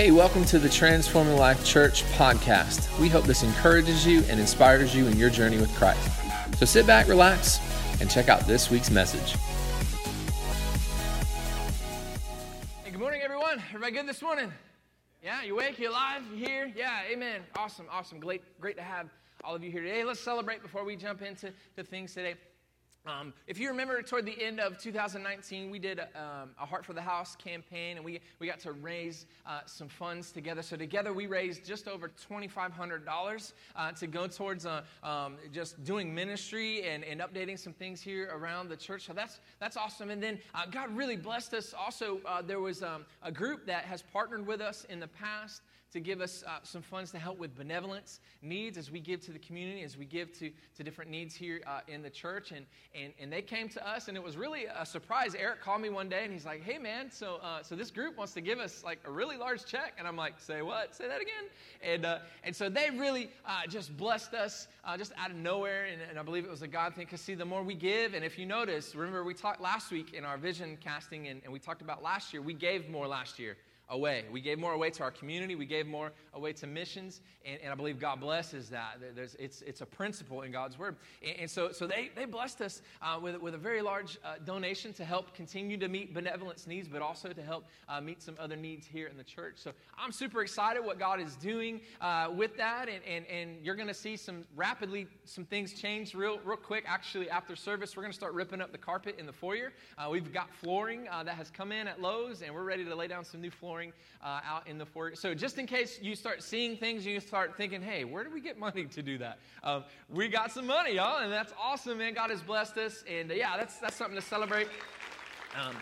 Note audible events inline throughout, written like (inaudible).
Hey, welcome to the Transforming Life Church podcast. We hope this encourages you and inspires you in your journey with Christ. So sit back, relax, and check out this week's message. Hey, good morning, everyone. Everybody good this morning? Yeah, you awake? You alive? You here? Yeah, amen. Awesome, awesome. Great, great to have all of you here today. Let's celebrate before we jump into the things today. Um, if you remember, toward the end of 2019, we did a, um, a Heart for the House campaign, and we, we got to raise uh, some funds together. So together, we raised just over $2,500 uh, to go towards uh, um, just doing ministry and, and updating some things here around the church. So that's that's awesome. And then uh, God really blessed us. Also, uh, there was um, a group that has partnered with us in the past to give us uh, some funds to help with benevolence needs as we give to the community, as we give to, to different needs here uh, in the church. And, and, and they came to us, and it was really a surprise. Eric called me one day, and he's like, hey, man, so, uh, so this group wants to give us like a really large check. And I'm like, say what? Say that again? And, uh, and so they really uh, just blessed us uh, just out of nowhere. And, and I believe it was a God thing because, see, the more we give, and if you notice, remember we talked last week in our vision casting, and, and we talked about last year, we gave more last year away. We gave more away to our community. We gave more away to missions. And, and I believe God blesses that. There's, it's, it's a principle in God's word. And, and so, so they, they blessed us uh, with, with a very large uh, donation to help continue to meet benevolence needs, but also to help uh, meet some other needs here in the church. So I'm super excited what God is doing uh, with that. And, and, and you're going to see some rapidly, some things change real, real quick. Actually, after service, we're going to start ripping up the carpet in the foyer. Uh, we've got flooring uh, that has come in at Lowe's, and we're ready to lay down some new flooring uh, out in the foyer. So, just in case you start seeing things, you start thinking, hey, where do we get money to do that? Um, we got some money, y'all, and that's awesome, man. God has blessed us. And uh, yeah, that's, that's something to celebrate. Um,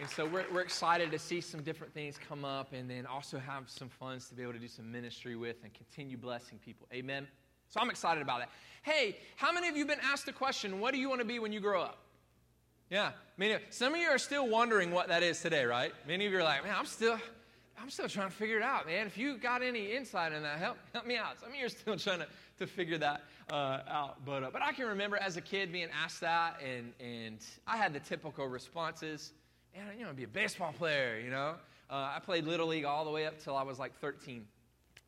and so we're, we're excited to see some different things come up and then also have some funds to be able to do some ministry with and continue blessing people. Amen. So I'm excited about that. Hey, how many of you been asked the question, what do you want to be when you grow up? Yeah. Many, some of you are still wondering what that is today, right? Many of you are like, man, I'm still, I'm still trying to figure it out, man. If you got any insight in that, help, help me out. Some of you are still (laughs) trying to, to figure that uh, out. But, uh, but I can remember as a kid being asked that, and, and I had the typical responses. Man, you know, be a baseball player, you know. Uh, I played Little League all the way up till I was like 13.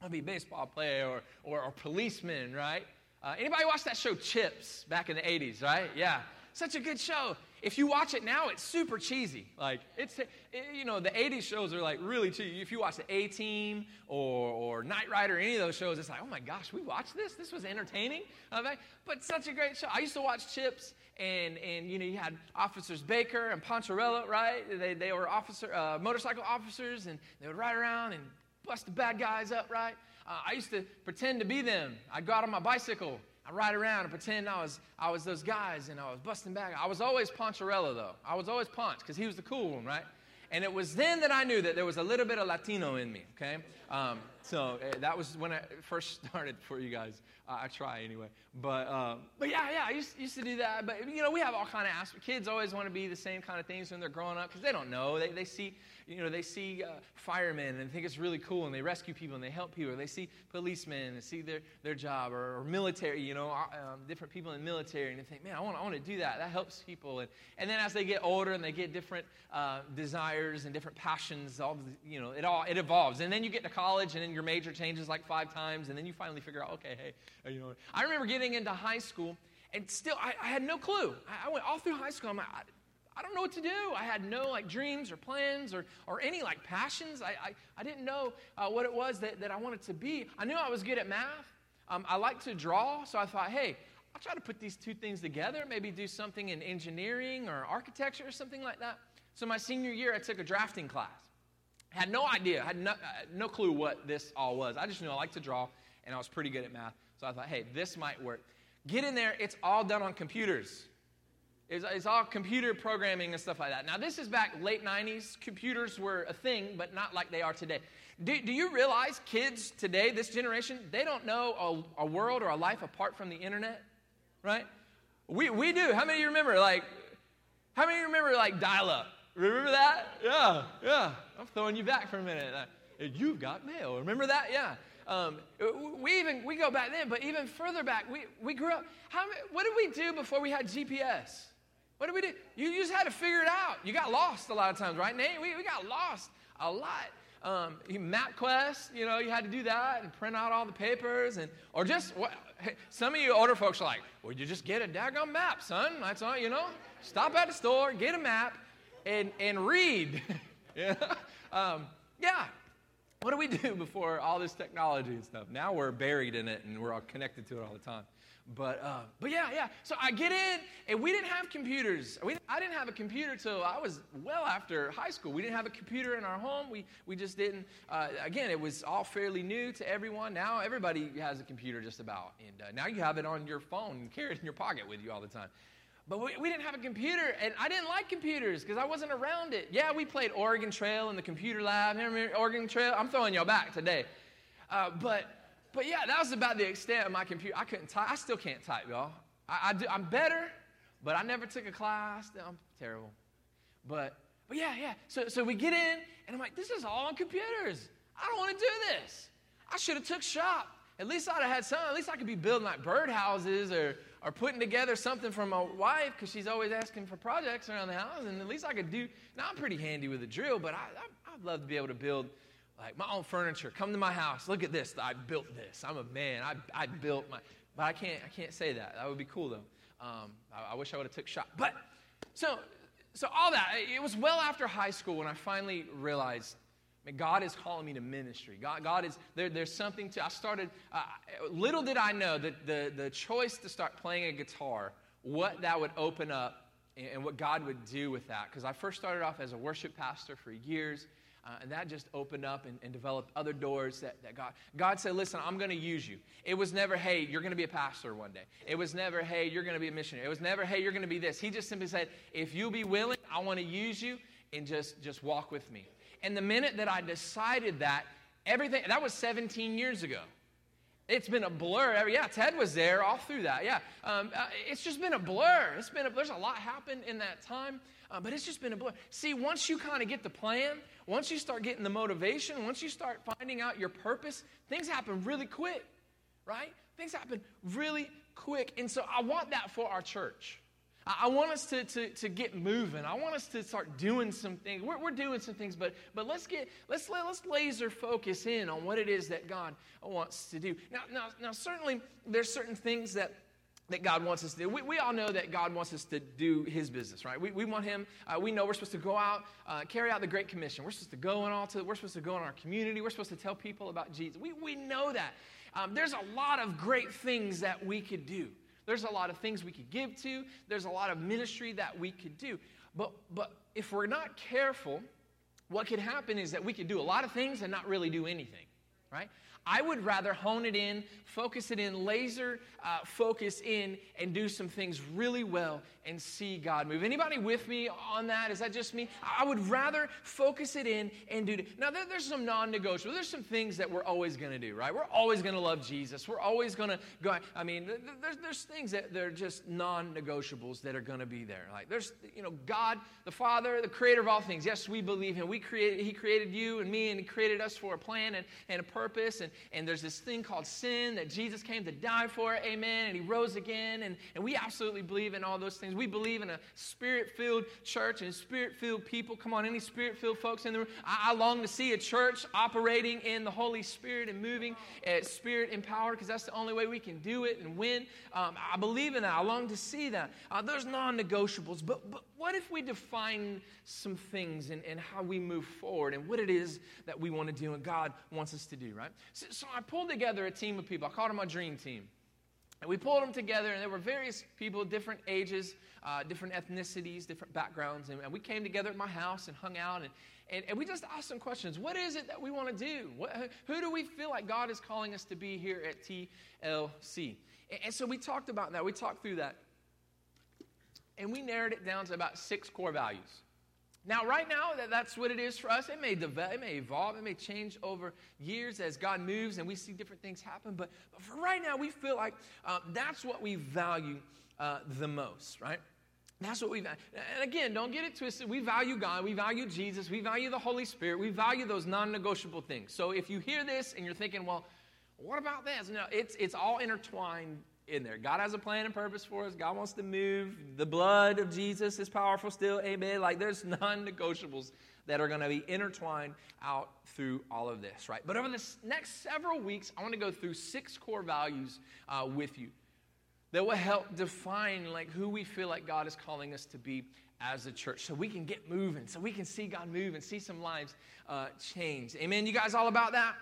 I'd be a baseball player or, or, or policeman, right? Uh, anybody watch that show Chips back in the 80s, right? Yeah. Such a good show. If you watch it now, it's super cheesy. Like, it's, it, you know, the 80s shows are like really cheesy. If you watch the A Team or, or Knight Rider, any of those shows, it's like, oh my gosh, we watched this? This was entertaining. Okay? But such a great show. I used to watch Chips, and, and you know, you had Officers Baker and Poncherello, right? They, they were officer, uh, motorcycle officers, and they would ride around and bust the bad guys up, right? Uh, I used to pretend to be them. I'd go out on my bicycle I ride around and pretend I was, I was those guys and I was busting back. I was always Poncherello, though. I was always Ponch because he was the cool one, right? And it was then that I knew that there was a little bit of Latino in me, okay? Um, so uh, that was when I first (laughs) started for you guys. Uh, I try anyway. But, uh, but yeah, yeah, I used, used to do that. But, you know, we have all kind of aspects. Kids always want to be the same kind of things when they're growing up because they don't know. They, they see you know, they see uh, firemen and think it's really cool and they rescue people and they help people. Or they see policemen and see their, their job or, or military, you know, uh, um, different people in the military and they think, man, I want, I want to do that. That helps people. And, and then as they get older and they get different uh, desires and different passions, all you know, it all, it evolves. And then you get to college and then your major changes like five times and then you finally figure out, okay, hey, you know. I remember getting into high school and still, I, I had no clue. I, I, went all through high school. I'm like, I don't know what to do. I had no like dreams or plans or, or any like passions. I, I, I didn't know uh, what it was that, that I wanted to be. I knew I was good at math. Um, I like to draw, so I thought, hey, I'll try to put these two things together, maybe do something in engineering or architecture or something like that. So my senior year, I took a drafting class. Had no idea, had no, uh, no clue what this all was. I just knew I liked to draw and I was pretty good at math. So I thought, hey, this might work. Get in there, it's all done on computers. It's, it's, all computer programming and stuff like that. Now, this is back late 90s. Computers were a thing, but not like they are today. Do, do you realize kids today, this generation, they don't know a, a, world or a life apart from the internet? Right? We, we do. How many of you remember, like, how many of you remember, like, dial up? Remember that? Yeah, yeah. I'm throwing you back for a minute. Uh, you've got mail. Remember that? Yeah. Um, we even we go back then, but even further back, we, we grew up. How, what did we do before we had GPS? What did we do? You just had to figure it out. You got lost a lot of times, right, Nate? We, we got lost a lot. Um, MapQuest, you know, you had to do that and print out all the papers, and or just what, some of you older folks are like, well, you just get a daggone map, son. That's all, you know. Stop at the store, get a map, and and read. (laughs) yeah. Um, yeah. What do we do (laughs) before all this technology and stuff? Now we're buried in it and we're all connected to it all the time. But, uh, but yeah, yeah. So I get in, and we didn't have computers. We, I didn't have a computer till I was well after high school. We didn't have a computer in our home. We, we just didn't. Uh, again, it was all fairly new to everyone. Now everybody has a computer just about. And uh, now you have it on your phone and carry it in your pocket with you all the time. But we, we didn't have a computer, and I didn't like computers because I wasn't around it. Yeah, we played Oregon Trail in the computer lab. Remember Oregon Trail? I'm throwing y'all back today. Uh, but but yeah, that was about the extent of my computer. I couldn't type. I still can't type, y'all. I, I do, I'm better, but I never took a class. I'm terrible. But, but yeah, yeah. So, so we get in, and I'm like, this is all on computers. I don't want to do this. I should have took shop. At least I'd have had some. At least I could be building like birdhouses or, or putting together something for my wife because she's always asking for projects around the house. And at least I could do. Now I'm pretty handy with a drill, but I, I, I'd love to be able to build like my own furniture. Come to my house. Look at this. I built this. I'm a man. I, I built my. But I can't. I can't say that. That would be cool though. Um, I, I, wish I would have took shot. But so so all that. It was well after high school when I finally realized. God is calling me to ministry. God, God is there, There's something to. I started. Uh, little did I know that the the choice to start playing a guitar, what that would open up, and, and what God would do with that. Because I first started off as a worship pastor for years. Uh, and that just opened up and, and, developed other doors that, that God, God said, listen, I'm going to use you. It was never, hey, you're going to be a pastor one day. It was never, hey, you're going to be a missionary. It was never, hey, you're going to be this. He just simply said, if you'll be willing, I want to use you and just, just walk with me. And the minute that I decided that, everything, that was 17 years ago. It's been a blur. Yeah, Ted was there all through that. Yeah, um, uh, it's just been a blur. It's been a, there's a lot happened in that time, uh, but it's just been a blur. See, once you kind of get the plan, once you start getting the motivation, once you start finding out your purpose, things happen really quick, right? Things happen really quick, and so I want that for our church. I want us to, to, to get moving. I want us to start doing some things. We're, we're doing some things, but, but let's get let's let's laser focus in on what it is that God wants to do. Now, now, now certainly there's certain things that that God wants us to do. We, we all know that God wants us to do His business, right? We, we want Him. Uh, we know we're supposed to go out, uh, carry out the Great Commission. We're supposed to go in all to. We're supposed to go in our community. We're supposed to tell people about Jesus. We we know that. Um, there's a lot of great things that we could do. There's a lot of things we could give to, there's a lot of ministry that we could do. But, but if we're not careful, what could happen is that we could do a lot of things and not really do anything, right? I would rather hone it in, focus it in, laser uh, focus in, and do some things really well and see God move. Anybody with me on that? Is that just me? I would rather focus it in and do it. Now, there, there's some non negotiable. There's some things that we're always going to do, right? We're always going to love Jesus. We're always going to go. I mean, there's, there's things that they're just non negotiables that are going to be there. Like, there's, you know, God, the Father, the creator of all things. Yes, we believe Him. We created, He created you and me, and He created us for a plan and, and a purpose. And, and there's this thing called sin that Jesus came to die for. Amen. And He rose again. And, and we absolutely believe in all those things. We believe in a spirit filled church and spirit filled people. Come on, any spirit filled folks in the room? I, I, long to see a church operating in the Holy Spirit and moving at spirit empowered because that's the only way we can do it and win. Um, I believe in that. I long to see that. Uh, there's non negotiables. But, but what if we define some things and how we move forward and what it is that we want to do and God wants us to do, right? So, so I pulled together a team of people. I called them my dream team. And we pulled them together, and there were various people, different ages, uh, different ethnicities, different backgrounds. And, and, we came together at my house and hung out, and, and, and we just asked some questions. What is it that we want to do? What, who do we feel like God is calling us to be here at TLC? And, and so we talked about that. We talked through that. And we narrowed it down to about six core values. Now, right now, that's what it is for us. It may develop, it may evolve, it may change over years as God moves and we see different things happen. But, but for right now, we feel like uh, that's what we value uh, the most, right? That's what we value. And again, don't get it twisted. We value God, we value Jesus, we value the Holy Spirit, we value those non negotiable things. So if you hear this and you're thinking, well, what about this? No, it's, it's all intertwined in there. God has a plan and purpose for us. God wants to move. The blood of Jesus is powerful still. Amen. Like there's non negotiables that are going to be intertwined out through all of this, right? But over the next several weeks, I want to go through six core values uh, with you that will help define like who we feel like God is calling us to be as a church so we can get moving so we can see god move and see some lives uh, change amen you guys all about that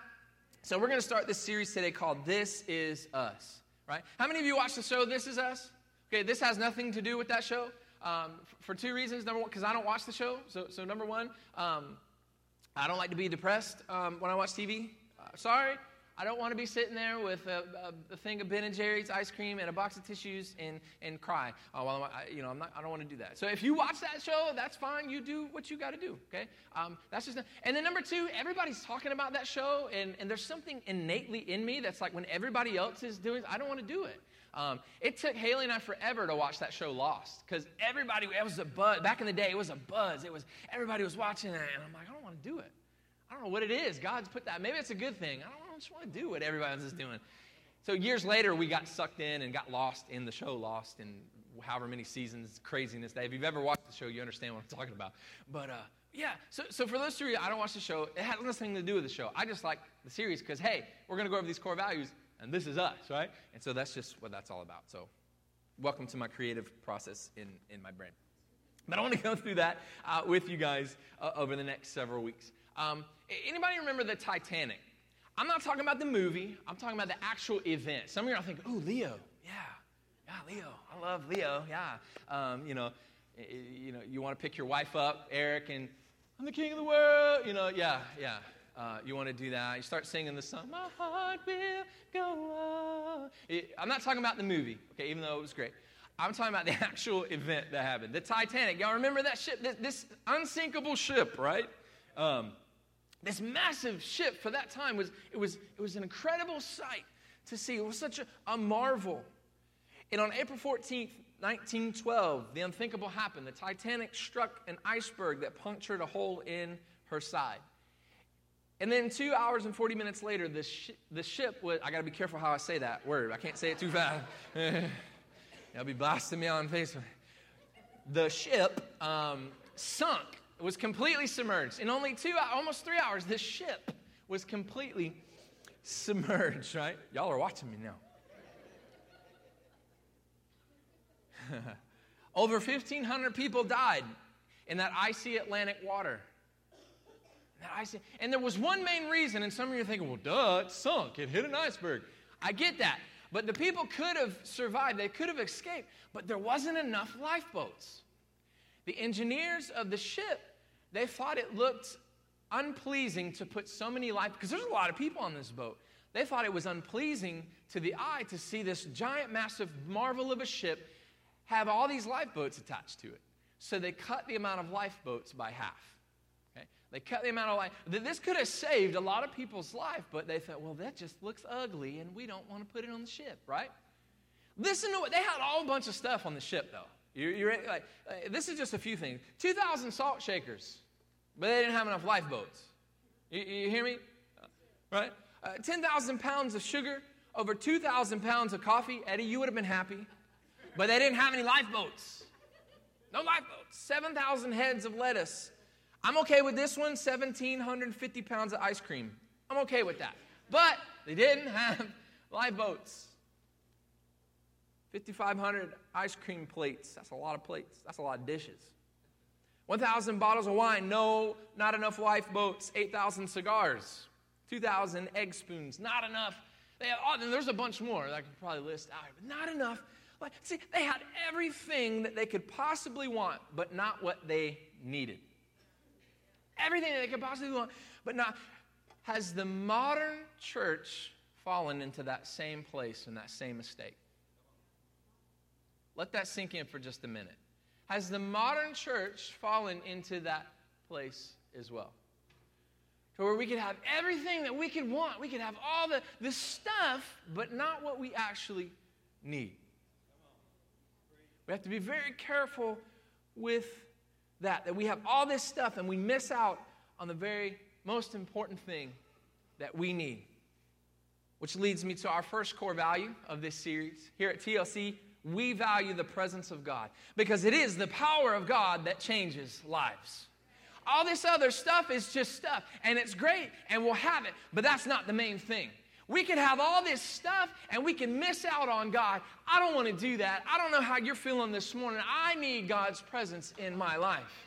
so we're going to start this series today called this is us right? How many of you watch the show this is us? Okay this has nothing to do with that show um, for two reasons. Number one because i don't watch the show. So, so number one um, i don't like to be depressed um, when i watch tv uh, sorry I don't want to be sitting there with a, a, a, thing of Ben and Jerry's ice cream and a box of tissues and, and cry. Oh, well, I, you know, I'm not, I don't want to do that. So if you watch that show, that's fine. You do what you got to do, okay? Um, that's just, not, and then number two, everybody's talking about that show, and, and there's something innately in me that's like when everybody else is doing, I don't want to do it. Um, it took Haley and I forever to watch that show Lost because everybody, it was a buzz. Back in the day, it was a buzz. It was, everybody was watching it, and I'm like, I don't want to do it. I don't know what it is. God's put that. Maybe it's a good thing. I don't just want to do what everybody else is doing. So years later, we got sucked in and got lost in the show, lost in however many seasons, craziness. That if you've ever watched the show, you understand what I'm talking about. But uh, yeah, so, so for those three, I don't watch the show. It has nothing to do with the show. I just like the series because, hey, we're going to go over these core values, and this is us, right? And so that's just what that's all about. So welcome to my creative process in, in my brain. But I want to go through that uh, with you guys uh, over the next several weeks. Um, anybody remember the Titanic? I'm not talking about the movie, I'm talking about the actual event. Some of you are thinking, oh, Leo, yeah, yeah, Leo, I love Leo, yeah. Um, you know, you know, you want to pick your wife up, Eric, and I'm the king of the world, you know, yeah, yeah. Uh, you want to do that. You start singing the song, My Heart Will Go On. I'm not talking about the movie, okay, even though it was great. I'm talking about the (laughs) actual event that happened. The Titanic. Y'all remember that ship? This, this unsinkable ship, right? Um, this massive ship for that time was it was it was an incredible sight to see. It was such a, a marvel. And on April 14th, 1912, the unthinkable happened. The Titanic struck an iceberg that punctured a hole in her side. And then two hours and 40 minutes later, the, the ship was, I gotta be careful how I say that word. I can't say it too fast. (laughs) They'll be blasting me on Facebook. The ship um, sunk was completely submerged. In only two, almost three hours, this ship was completely submerged, right? Y'all are watching me now. (laughs) Over 1,500 people died in that icy Atlantic water. That icy, and there was one main reason, and some of you are thinking, well, duh, it sunk, it hit an iceberg. I get that. But the people could have survived, they could have escaped, but there wasn't enough lifeboats. The engineers of the ship they thought it looked unpleasing to put so many life, because there's a lot of people on this boat. They thought it was unpleasing to the eye to see this giant, massive marvel of a ship have all these lifeboats attached to it. So they cut the amount of lifeboats by half. Okay? They cut the amount of life. This could have saved a lot of people's life, but they thought, well, that just looks ugly, and we don't want to put it on the ship, right? Listen to what they had all a bunch of stuff on the ship, though. You're, you're like, this is just a few things. 2,000 salt shakers but they didn't have enough lifeboats. You, you hear me? Right? Uh, 10,000 pounds of sugar, over 2,000 pounds of coffee. Eddie, you would have been happy. But they didn't have any lifeboats. No lifeboats. 7,000 heads of lettuce. I'm okay with this one 1,750 pounds of ice cream. I'm okay with that. But they didn't have (laughs) lifeboats. 5,500 ice cream plates. That's a lot of plates. That's a lot of dishes. 1,000 bottles of wine, no, not enough lifeboats, 8,000 cigars, 2,000 egg spoons, not enough. They oh, there's a bunch more that I could probably list out, but not enough. Like, see, they had everything that they could possibly want, but not what they needed. Everything that they could possibly want, but not. Has the modern church fallen into that same place and that same mistake? Let that sink in for just a minute. Has the modern church fallen into that place as well? To where we could have everything that we could want. We could have all the, the stuff, but not what we actually need. We have to be very careful with that, that we have all this stuff and we miss out on the very most important thing that we need, which leads me to our first core value of this series. Here at TLC, we value the presence of God because it is the power of God that changes lives. All this other stuff is just stuff, and it's great, and we'll have it, but that's not the main thing. We can have all this stuff and we can miss out on God. I don't want to do that. I don't know how you're feeling this morning. I need God's presence in my life.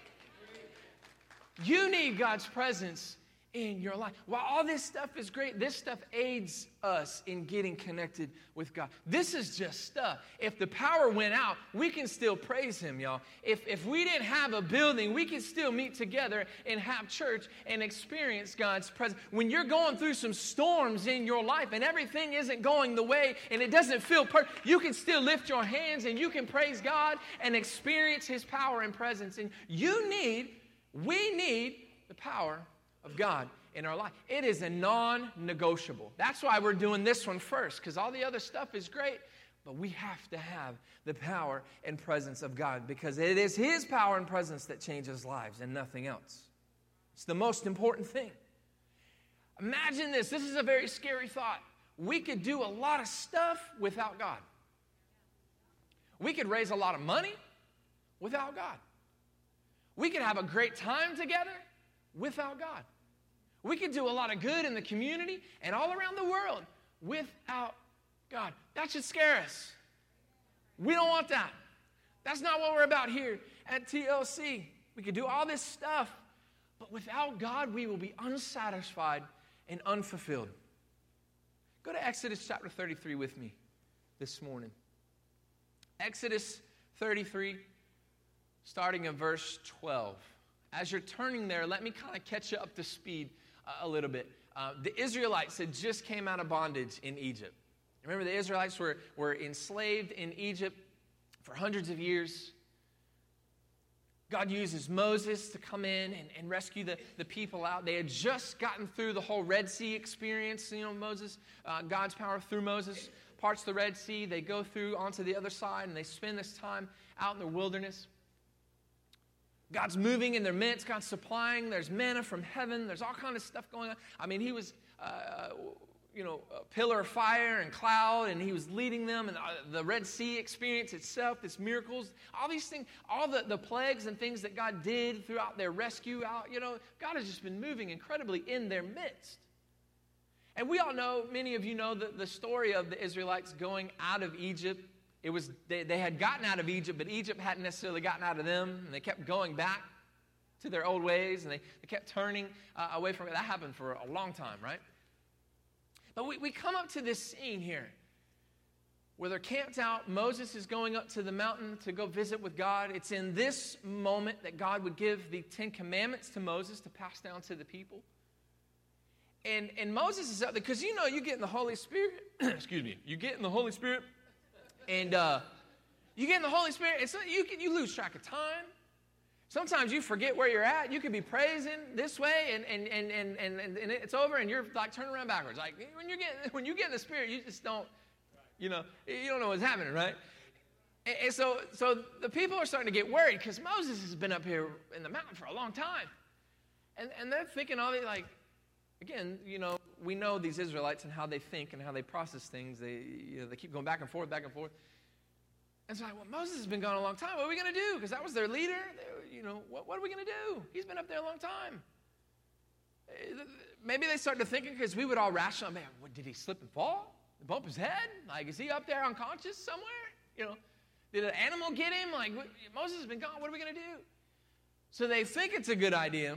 You need God's presence in your life. While all this stuff is great, this stuff aids us in getting connected with God. This is just stuff. If the power went out, we can still praise Him, y'all. If, if we didn't have a building, we can still meet together and have church and experience God's presence. When you're going through some storms in your life and everything isn't going the way and it doesn't feel perfect, you can still lift your hands and you can praise God and experience His power and presence. And you need, we need the power of God in our life. It is a non negotiable. That's why we're doing this one first, because all the other stuff is great, but we have to have the power and presence of God because it is His power and presence that changes lives and nothing else. It's the most important thing. Imagine this this is a very scary thought. We could do a lot of stuff without God. We could raise a lot of money without God. We could have a great time together without God. We could do a lot of good in the community and all around the world without God. That should scare us. We don't want that. That's not what we're about here at TLC. We could do all this stuff, but without God, we will be unsatisfied and unfulfilled. Go to Exodus chapter 33 with me this morning. Exodus 33, starting in verse 12. As you're turning there, let me kind of catch you up to speed a little bit. Uh, the Israelites had just came out of bondage in Egypt. Remember, the Israelites were, were enslaved in Egypt for hundreds of years. God uses Moses to come in and, and rescue the, the people out. They had just gotten through the whole Red Sea experience. You know, Moses, uh, God's power through Moses parts the Red Sea. They go through onto the other side and they spend this time out in the wilderness. God's moving in their midst. God's supplying. There's manna from heaven. There's all kind of stuff going on. I mean, he was, uh, you know, a pillar of fire and cloud, and he was leading them. And uh, the Red Sea experience itself, its miracles, all these things, all the, the plagues and things that God did throughout their rescue out, you know, God has just been moving incredibly in their midst. And we all know, many of you know the, the story of the Israelites going out of Egypt it was, they, they had gotten out of Egypt, but Egypt hadn't necessarily gotten out of them, and they kept going back to their old ways, and they, they kept turning uh, away from it. That happened for a long time, right? But we, we come up to this scene here where they're camped out. Moses is going up to the mountain to go visit with God. It's in this moment that God would give the Ten Commandments to Moses to pass down to the people. And, and Moses is up there because you know you get in the Holy Spirit. (clears throat) excuse me. You get in the Holy Spirit and uh, you get in the Holy Spirit, and so you, can, you lose track of time. Sometimes you forget where you're at. You could be praising this way, and, and, and, and, and, and it's over, and you're like turning around backwards. Like when you get when you get in the Spirit, you just don't, you know, you don't know what's happening, right? And, and so, so the people are starting to get worried because Moses has been up here in the mountain for a long time, and and they're thinking all these like, again, you know, we know these Israelites and how they think and how they process things. They, you know, they keep going back and forth, back and forth. And so, like, well, Moses has been gone a long time. What are we going to do? Because that was their leader. They, you know, what, what are we going to do? He's been up there a long time. Maybe they started to thinking because we would all rationalize, man, what, did he slip and fall? Bump his head? Like, is he up there unconscious somewhere? You know, did an animal get him? Like, Moses has been gone. What are we going to do? So they think it's a good idea.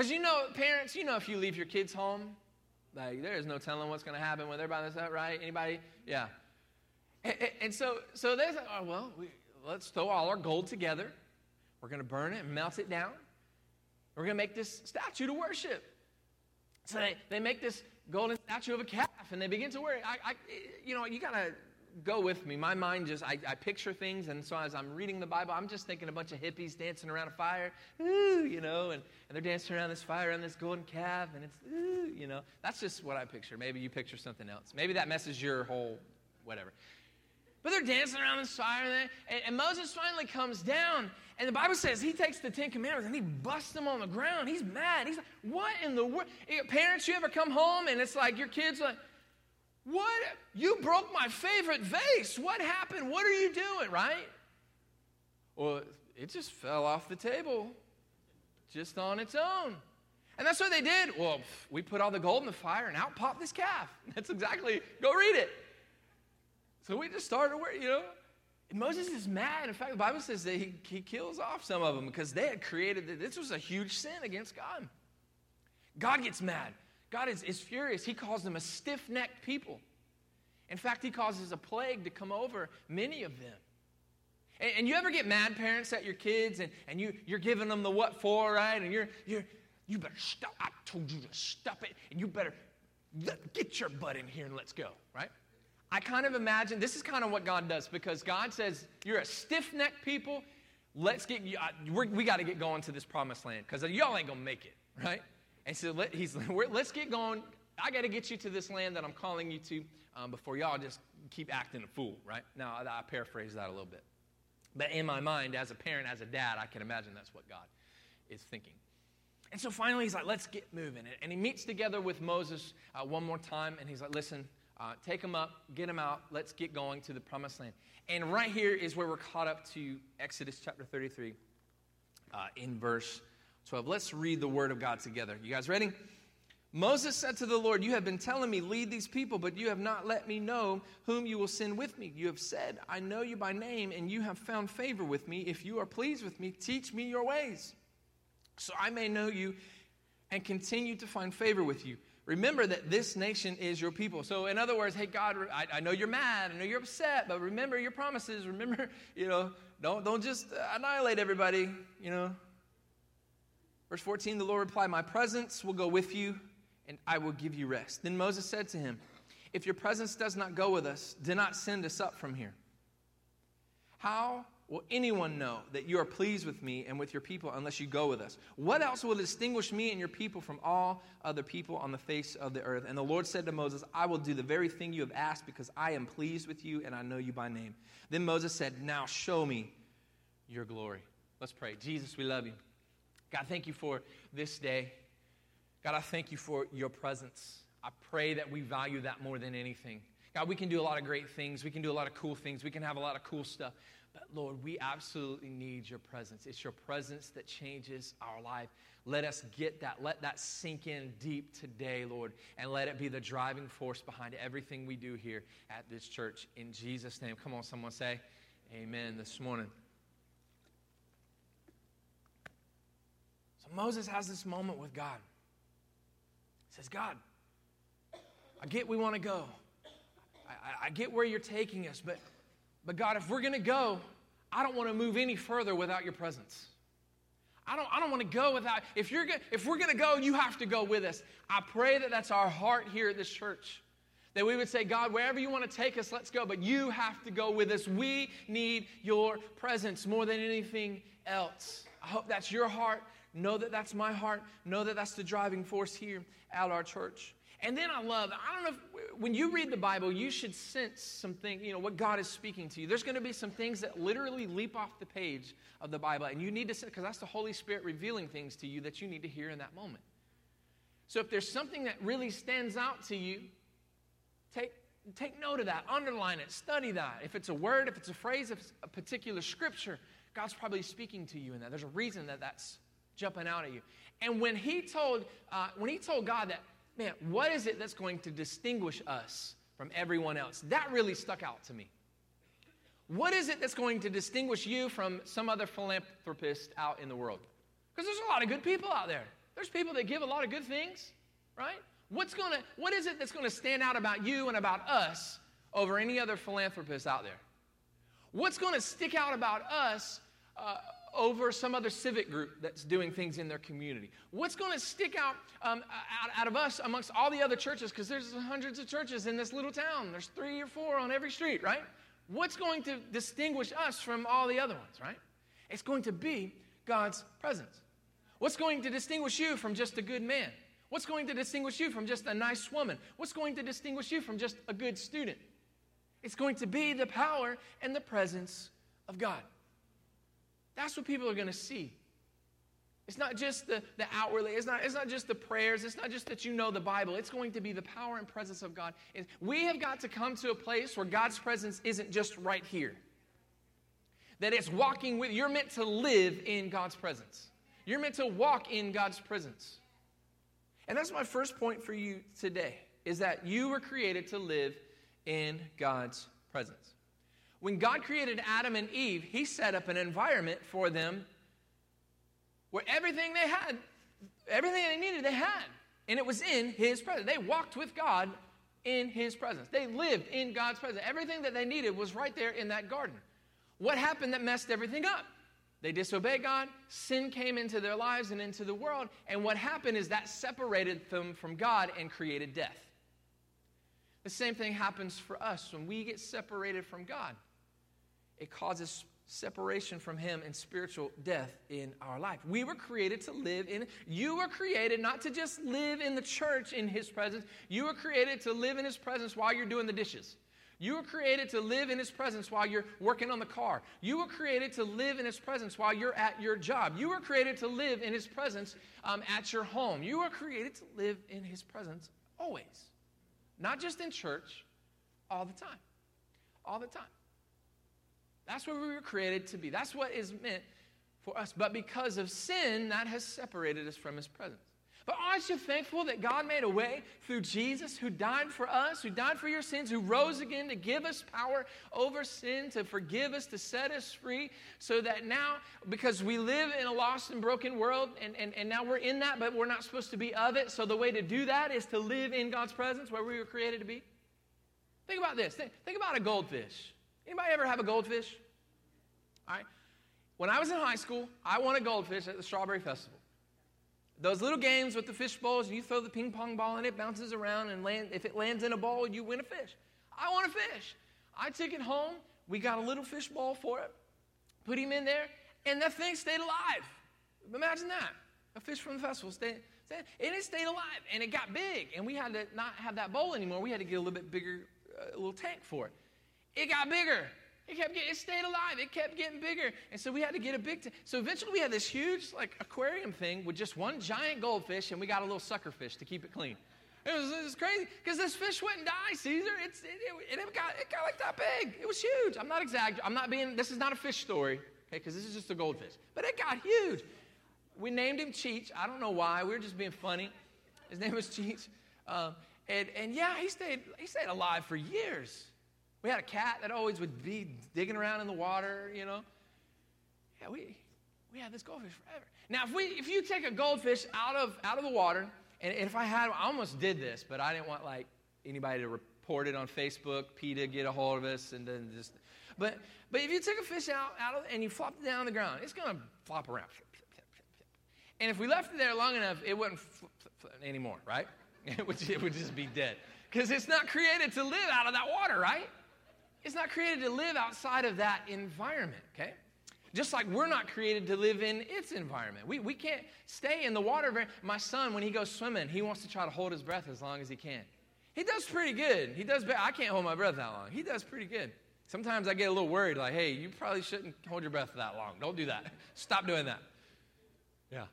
Because you know, parents, you know, if you leave your kids home, like, there is no telling what's going to happen when they're by themselves, right? Anybody? Yeah. And, and so, so said, oh, well, we, let's throw all our gold together. We're going to burn it and melt it down. We're going to make this statue to worship. So they, they make this golden statue of a calf and they begin to it. I, I you know, you got to go with me. My mind just, I, I, picture things, and so as I'm reading the Bible, I'm just thinking a bunch of hippies dancing around a fire, ooh, you know, and, and they're dancing around this fire and this golden calf, and it's, ooh, you know. That's just what I picture. Maybe you picture something else. Maybe that messes your whole whatever. But they're dancing around this fire, and, and, and Moses finally comes down, and the Bible says he takes the Ten Commandments and he busts them on the ground. He's mad. He's like, what in the world? Parents, you ever come home and it's like your kids like, What? You broke my favorite vase. What happened? What are you doing, right? Well, it just fell off the table just on its own. And that's what they did. Well, we put all the gold in the fire and out popped this calf. (laughs) That's exactly, go read it. So we just started, where, you know. And Moses is mad. In fact, the Bible says that he, he kills off some of them because they had created, this was a huge sin against God. God gets mad. God is, is furious. He calls them a stiff necked people. In fact, he causes a plague to come over many of them. And, and, you ever get mad, parents, at your kids and, and you, you're giving them the what for, right? And you're, you're, you better stop. I told you to stop it. And you better get your butt in here and let's go, right? I kind of imagine this is kind of what God does because God says, You're a stiff necked people. Let's get, we got to get going to this promised land because y'all ain't going to make it, right? And so let, he's, (laughs) let's get going. I got to get you to this land that I'm calling you to um, before y'all just keep acting a fool, right? Now, I, I paraphrase that a little bit. But in my mind, as a parent, as a dad, I can imagine that's what God is thinking. And so finally, he's like, let's get moving. And he meets together with Moses uh, one more time, and he's like, listen, uh, take him up, get him out, let's get going to the promised land. And right here is where we're caught up to Exodus chapter 33 uh, in verse 12. Let's read the word of God together. You guys ready? Moses said to the Lord, You have been telling me, lead these people, but you have not let me know whom you will send with me. You have said, I know you by name, and you have found favor with me. If you are pleased with me, teach me your ways, so I may know you and continue to find favor with you. Remember that this nation is your people. So, in other words, hey, God, I, I know you're mad, I know you're upset, but remember your promises. Remember, (laughs) you know, don't, don't just annihilate everybody, you know. Verse 14, the Lord replied, My presence will go with you, and I will give you rest. Then Moses said to him, If your presence does not go with us, do not send us up from here. How will anyone know that you are pleased with me and with your people unless you go with us? What else will distinguish me and your people from all other people on the face of the earth? And the Lord said to Moses, I will do the very thing you have asked because I am pleased with you and I know you by name. Then Moses said, Now show me your glory. Let's pray. Jesus, we love you. God, thank you for this day. God, I thank you for your presence. I pray that we value that more than anything. God, we can do a lot of great things. We can do a lot of cool things. We can have a lot of cool stuff. But Lord, we absolutely need your presence. It's your presence that changes our life. Let us get that. Let that sink in deep today, Lord, and let it be the driving force behind everything we do here at this church. In Jesus' name. Come on, someone say amen this morning. Moses has this moment with God. He says, God, I get we want to go. I, I, get where you're taking us, but, but God, if we're going to go, I don't want to move any further without your presence. I don't, I don't want to go without, if, you're, if we're going to go, you have to go with us. I pray that that's our heart here at this church. That we would say, God, wherever you want to take us, let's go, but you have to go with us. We need your presence more than anything else. I hope that's your heart. Know that that's my heart. Know that that's the driving force here at our church. And then I love, I don't know, if, when you read the Bible, you should sense something, you know, what God is speaking to you. There's going to be some things that literally leap off the page of the Bible, and you need to, because that's the Holy Spirit revealing things to you that you need to hear in that moment. So if there's something that really stands out to you, take, take note of that, underline it, study that. If it's a word, if it's a phrase, if it's a particular scripture, God's probably speaking to you in that. There's a reason that that's jumping out at you. And when he told, uh, when he told God that, man, what is it that's going to distinguish us from everyone else? That really stuck out to me. What is it that's going to distinguish you from some other philanthropist out in the world? Because there's a lot of good people out there. There's people that give a lot of good things, right? What's gonna, what is it that's going to stand out about you and about us over any other philanthropist out there? What's going to stick out about us uh, over some other civic group that's doing things in their community? What's going to stick out, um, out, out of us amongst all the other churches? Because there's hundreds of churches in this little town. There's three or four on every street, right? What's going to distinguish us from all the other ones, right? It's going to be God's presence. What's going to distinguish you from just a good man? What's going to distinguish you from just a nice woman? What's going to distinguish you from just a good student? It's going to be the power and the presence of God. That's what people are going to see. It's not just the, the outwardly, it's not, it's not just the prayers, it's not just that you know the Bible. It's going to be the power and presence of God. We have got to come to a place where God's presence isn't just right here. That it's walking with, you're meant to live in God's presence. You're meant to walk in God's presence. And that's my first point for you today is that you were created to live in God's presence. When God created Adam and Eve, he set up an environment for them where everything they had, everything they needed, they had. And it was in His presence. They walked with God in His presence. They lived in God's presence. Everything that they needed was right there in that garden. What happened that messed everything up? They disobeyed God, sin came into their lives and into the world, and what happened is that separated them from God and created death. The same thing happens for us when we get separated from God. It causes separation from Him and spiritual death in our life. We were created to live in, you were created not to just live in the church in His presence, you were created to live in His presence while you're doing the dishes. You were created to live in His presence while you're working on the car. You were created to live in His presence while you're at your job. You were created to live in His presence um, at your home. You were created to live in His presence always, not just in church, all the time. All the time. That's what we were created to be. That's what is meant for us. But because of sin, that has separated us from His presence. But aren't you thankful that God made a way through Jesus, who died for us, who died for your sins, who rose again to give us power over sin, to forgive us, to set us free, so that now, because we live in a lost and broken world, and, and, and now we're in that, but we're not supposed to be of it. So the way to do that is to live in God's presence where we were created to be. Think about this. Think, think about a goldfish. Anybody ever have a goldfish? All right. When I was in high school, I won a goldfish at the Strawberry Festival. Those little games with the fish bowls, and you throw the ping pong ball and it bounces around, and land, if it lands in a bowl, you win a fish. I won a fish. I took it home. We got a little fish ball for it, put him in there, and that thing stayed alive. Imagine that. A fish from the festival stayed, and it stayed alive, and it got big, and we had to not have that bowl anymore. We had to get a little bit bigger, uh, little tank for it. It got bigger. It kept getting, it stayed alive. It kept getting bigger. And so we had to get a big, t- so eventually we had this huge like aquarium thing with just one giant goldfish and we got a little sucker fish to keep it clean. It was, it was crazy because this fish wouldn't die, Caesar. It's, it, it, it, got, it got like that big. It was huge. I'm not exaggerating. I'm not being, this is not a fish story, okay, because this is just a goldfish. But it got huge. We named him Cheech. I don't know why. We were just being funny. His name was Cheech. Um, and, and yeah, he stayed, he stayed alive for years. We had a cat that always would be digging around in the water, you know. Yeah, we, we had this goldfish forever. Now, if, we, if you take a goldfish out of, out of the water, and if I had, I almost did this, but I didn't want like anybody to report it on Facebook, PETA get a hold of us, and then just, but, but if you take a fish out, out of, and you flop it down on the ground, it's going to flop around. And if we left it there long enough, it wouldn't flip anymore, right? (laughs) It would, it would just be dead. Because it's not created to live out of that water, right? It's not created to live outside of that environment, okay? Just like we're not created to live in its environment. We, we can't stay in the water. My son, when he goes swimming, he wants to try to hold his breath as long as he can. He does pretty good. He does better. I can't hold my breath that long. He does pretty good. Sometimes I get a little worried, like, hey, you probably shouldn't hold your breath that long. Don't do that. (laughs) Stop doing that. Yeah.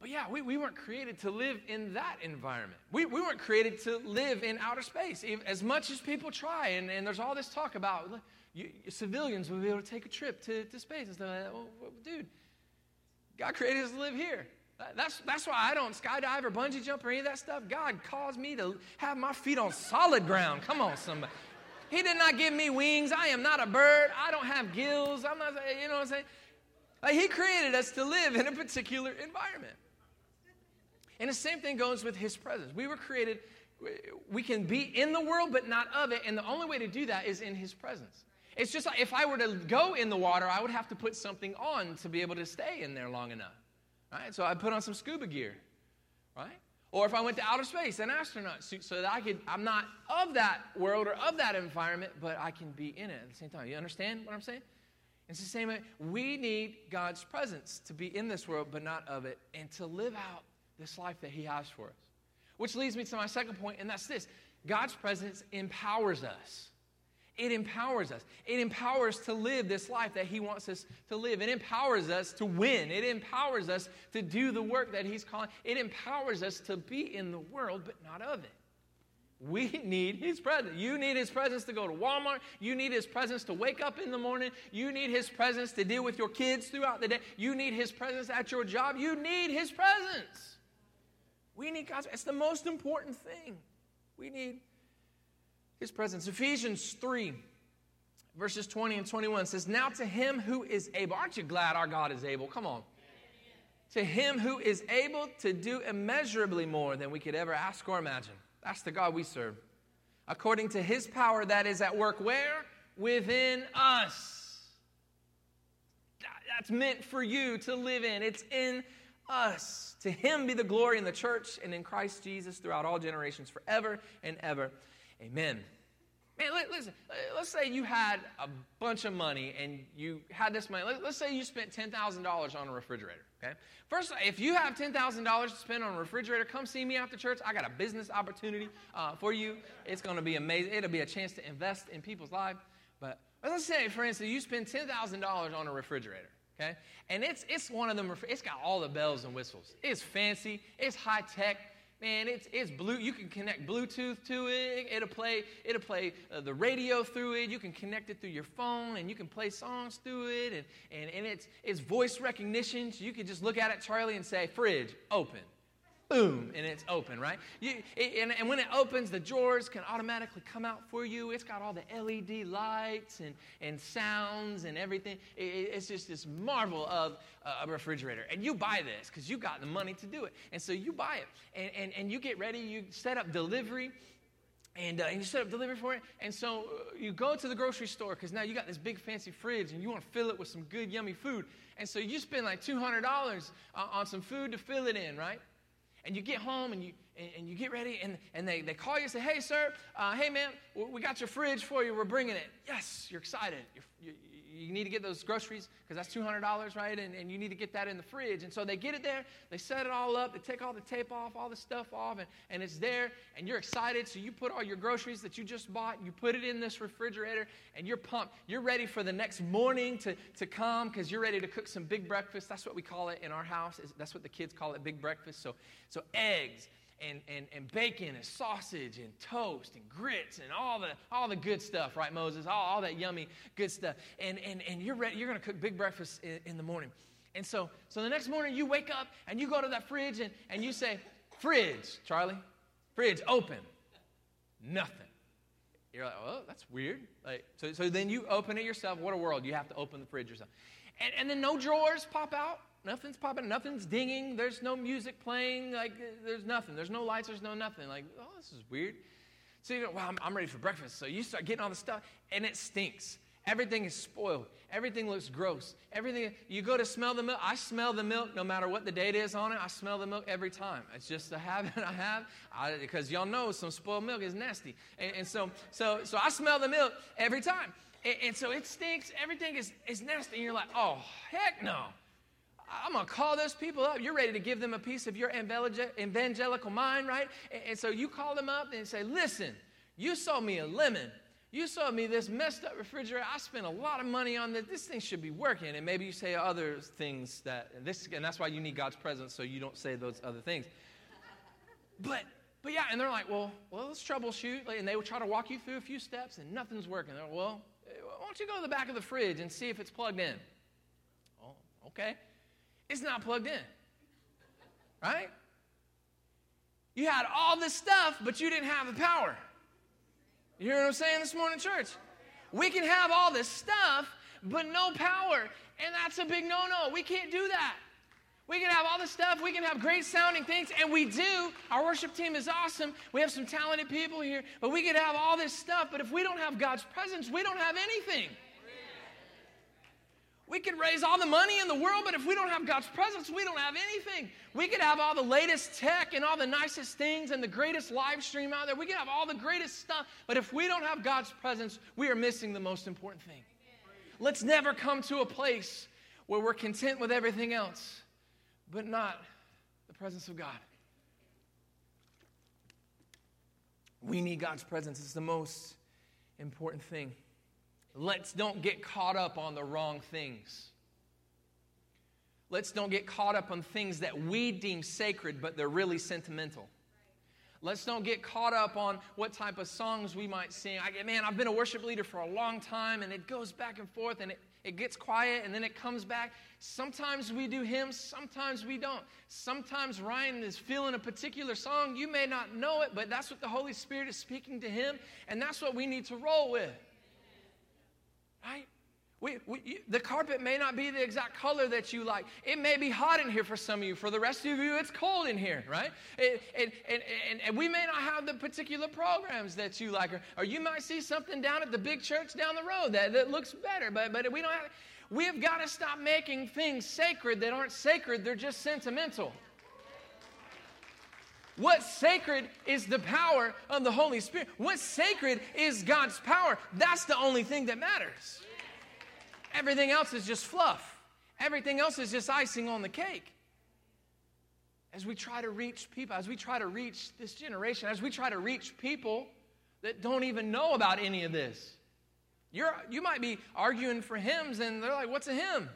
But yeah, we, we weren't created to live in that environment. We, we weren't created to live in outer space. As much as people try, and, and there's all this talk about you, civilians will be able to take a trip to, to space and stuff like that. Well, dude, God created us to live here. That's, that's why I don't skydive or bungee jump or any of that stuff. God caused me to have my feet on solid ground. Come on, somebody. He did not give me wings. I am not a bird. I don't have gills. I'm not, you know what I'm saying? Like, he created us to live in a particular environment. And the same thing goes with his presence. We were created, we can be in the world, but not of it. And the only way to do that is in his presence. It's just like if I were to go in the water, I would have to put something on to be able to stay in there long enough. Right? So I put on some scuba gear. Right? Or if I went to outer space, an astronaut suit, so that I could, I'm not of that world or of that environment, but I can be in it at the same time. You understand what I'm saying? It's the same way. We need God's presence to be in this world, but not of it, and to live out this life that He has for us. Which leads me to my second point, and that's this God's presence empowers us. It empowers us. It empowers us to live this life that He wants us to live. It empowers us to win. It empowers us to do the work that He's calling. It empowers us to be in the world, but not of it. We need His presence. You need His presence to go to Walmart. You need His presence to wake up in the morning. You need His presence to deal with your kids throughout the day. You need His presence at your job. You need His presence. We need God's. It's the most important thing. We need his presence. Ephesians 3, verses 20 and 21 says, Now to him who is able, aren't you glad our God is able? Come on. To him who is able to do immeasurably more than we could ever ask or imagine. That's the God we serve. According to his power that is at work where? Within us. That's meant for you to live in. It's in us. To him be the glory in the church and in Christ Jesus throughout all generations, forever and ever. Amen. Man, listen, let's say you had a bunch of money and you had this money. Let's say you spent $10,000 on a refrigerator, okay? First, if you have $10,000 to spend on a refrigerator, come see me after church. I got a business opportunity uh, for you. It's going to be amazing. It'll be a chance to invest in people's lives. But let's say, for instance, you spend $10,000 on a refrigerator, okay? And it's, it's one of them, it's got all the bells and whistles. It's fancy, it's high tech, man, it's, it's blue. You can connect Bluetooth to it. It'll play, it'll play uh, the radio through it. You can connect it through your phone and you can play songs through it. And, and, and it's, it's voice recognition. So you can just look at it, Charlie, and say, fridge, open boom, and it's open, right? You, and, and, when it opens, the drawers can automatically come out for you. It's got all the LED lights and, and sounds and everything. It, it's just this marvel of a refrigerator. And you buy this because you got the money to do it. And so you buy it, and, and, and you get ready, you set up delivery. And, uh, and you set up delivery for it. And so uh, you go to the grocery store because now you got this big fancy fridge and you want to fill it with some good, yummy food. And so you spend like $200 uh, on some food to fill it in, right? And you get home and you, and, you get ready, and, and they, they call you and say, Hey, sir, uh, hey, man, we got your fridge for you. We're bringing it. Yes, you're excited. You're, you, you need to get those groceries because that's $200, right? And, and you need to get that in the fridge. And so they get it there, they set it all up, they take all the tape off, all the stuff off, and, and it's there, and you're excited. So you put all your groceries that you just bought, you put it in this refrigerator, and you're pumped. You're ready for the next morning to, to come because you're ready to cook some big breakfast. That's what we call it in our house. That's what the kids call it, big breakfast. So, so eggs and, and, and bacon and sausage and toast and grits and all the, all the good stuff, right, Moses? All, all that yummy good stuff. And, and, and you're, ready, you're going to cook big breakfast in, in, the morning. And so, so the next morning you wake up and you go to that fridge and, and you say, Fridge, Charlie, fridge, open. Nothing. You're like, oh, that's weird. Like, so, so then you open it yourself. What a world. You have to open the fridge yourself. And, and then no drawers pop out. Nothing's popping, nothing's dinging, there's no music playing, like there's nothing. There's no lights, there's no nothing. Like, oh, this is weird. So you go, well, I'm, I'm ready for breakfast. So you start getting all the stuff, and it stinks. Everything is spoiled. Everything looks gross. Everything, you go to smell the milk. I smell the milk no matter what the date is on it. I smell the milk every time. It's just a habit (laughs) I have because y'all know some spoiled milk is nasty. And, and, so, so, so I smell the milk every time. And, and so it stinks. Everything is, is nasty. And you're like, oh, heck no. I'm going to call those people up. You're ready to give them a piece of your evangelical mind, right? And so you call them up and say, Listen, you sold me a lemon. You sold me this messed up refrigerator. I spent a lot of money on this. This thing should be working. And maybe you say other things that, and, this, and that's why you need God's presence so you don't say those other things. But, but yeah, and they're like, well, well, let's troubleshoot. And they will try to walk you through a few steps and nothing's working. They're like, well, eh, why don't you go to the back of the fridge and see if it's plugged in? Oh, okay. It's not plugged in. Right? You had all this stuff, but you didn't have the power. You hear what I'm saying this morning, church? We can have all this stuff, but no power. And that's a big no no. We can't do that. We can have all this stuff. We can have great sounding things, and we do. Our worship team is awesome. We have some talented people here, but we can have all this stuff. But if we don't have God's presence, we don't have anything. We could raise all the money in the world, but if we don't have God's presence, we don't have anything. We could have all the latest tech and all the nicest things and the greatest live stream out there. We could have all the greatest stuff, but if we don't have God's presence, we are missing the most important thing. Let's never come to a place where we're content with everything else, but not the presence of God. We need God's presence. It's the most important thing. Let's don't get caught up on the wrong things. Let's don't get caught up on things that we deem sacred, but they're really sentimental. Let's don't get caught up on what type of songs we might sing. I, man, I've been a worship leader for a long time, and it goes back and forth, and it, it gets quiet, and then it comes back. Sometimes we do hymns, sometimes we don't. Sometimes Ryan is feeling a particular song. You may not know it, but that's what the Holy Spirit is speaking to him, and that's what we need to roll with. Right? We, we, the carpet may not be the exact color that you like. It may be hot in here for some of you. For the rest of you, it's cold in here, right? It, it, and, and, and we may not have the particular programs that you like. Or, or you might see something down at the big church down the road that, that looks better. But, but we don't have, we have got to stop making things sacred that aren't sacred, they're just sentimental. What's sacred is the power of the Holy Spirit. What's sacred is God's power. That's the only thing that matters. Everything else is just fluff. Everything else is just icing on the cake. As we try to reach people, as we try to reach this generation, as we try to reach people that don't even know about any of this. You're, you might be arguing for hymns, and they're like, What's a hymn?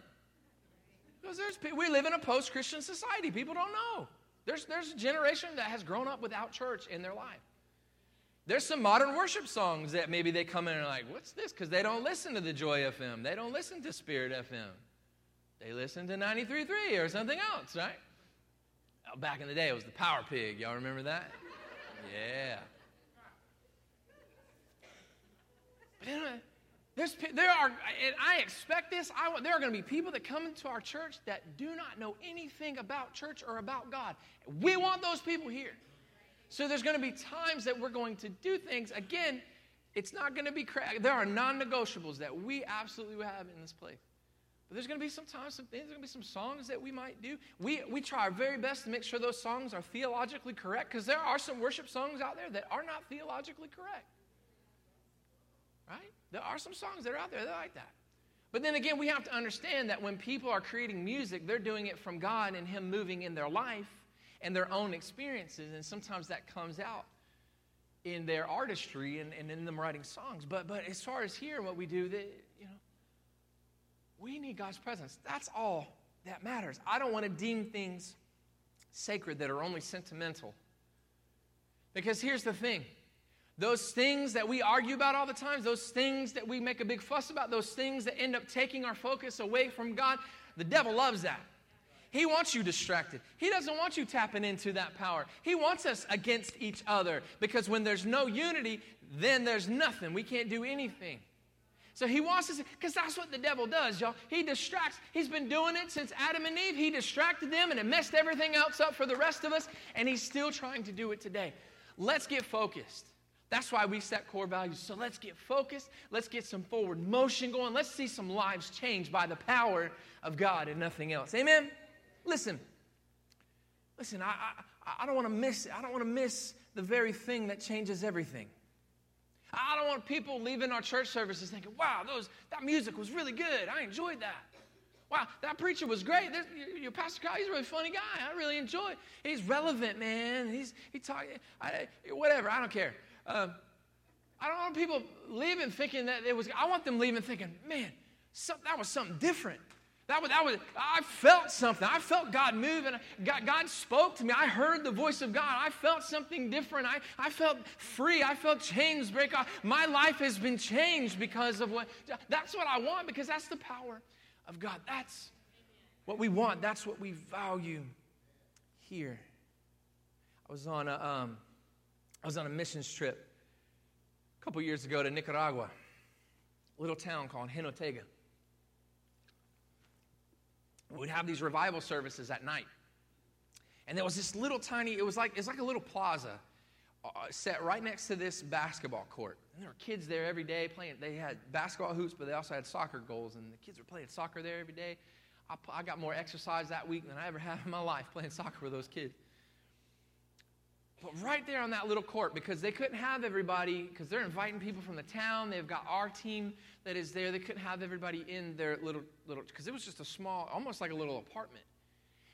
Because there's, we live in a post Christian society. People don't know. There's, there's a generation that has grown up without church in their life. There's some modern worship songs that maybe they come in and are like, what's this? Because they don't listen to the Joy FM. They don't listen to Spirit FM. They listen to 93.3 or something else, right? Oh, back in the day, it was the Power Pig. Y'all remember that? Yeah. But anyway, there's, there are, and I expect this. I, there are going to be people that come into our church that do not know anything about church or about God. We want those people here. So there's going to be times that we're going to do things. Again, it's not going to be crack. There are non-negotiables that we absolutely have in this place. But there's going to be some times, some things, there's going to be some songs that we might do. We, we try our very best to make sure those songs are theologically correct because there are some worship songs out there that are not theologically correct. Right? There are some songs that are out there that are like that. But then again, we have to understand that when people are creating music, they're doing it from God and Him moving in their life and their own experiences. And sometimes that comes out in their artistry and, and in them writing songs. But, but as far as here, what we do, that, you know, we need God's presence. That's all that matters. I don't want to deem things sacred that are only sentimental. Because here's the thing those things that we argue about all the time, those things that we make a big fuss about, those things that end up taking our focus away from God, the devil loves that. He wants you distracted. He doesn't want you tapping into that power. He wants us against each other because when there's no unity, then there's nothing. We can't do anything. So he wants us, because that's what the devil does, y'all. He distracts. He's been doing it since Adam and Eve. He distracted them and it messed everything else up for the rest of us, and he's still trying to do it today. Let's get focused. That's why we set core values. So let's get focused. Let's get some forward motion going. Let's see some lives changed by the power of God and nothing else. Amen. Listen, listen, I, I, I don't want to miss I don't want to miss the very thing that changes everything. I don't want people leaving our church services thinking, wow, those, that music was really good. I enjoyed that. Wow, that preacher was great. This, your, Pastor Kyle, he's a really funny guy. I really enjoy it. He's relevant, man. He's, he talk, I, whatever, I don't care. Um, I don't want people leaving thinking that it was, I want them leaving thinking, man, some, that was something different. That was, that was, I felt something. I felt God move, and God, God spoke to me. I heard the voice of God. I felt something different. I, I felt free. I felt chains break off. My life has been changed because of what. That's what I want because that's the power of God. That's what we want. That's what we value here. I was on a, um, I was on a missions trip a couple years ago to Nicaragua, a little town called Jinotega we'd have these revival services at night. And there was this little tiny, it was like, it's like a little plaza uh, set right next to this basketball court. And there were kids there every day playing. They had basketball hoops, but they also had soccer goals. And the kids were playing soccer there every day. I, I got more exercise that week than I ever had in my life playing soccer with those kids. But right there on that little court, because they couldn't have everybody, because they're inviting people from the town. They've got our team that is there. They couldn't have everybody in their little, little, because it was just a small, almost like a little apartment.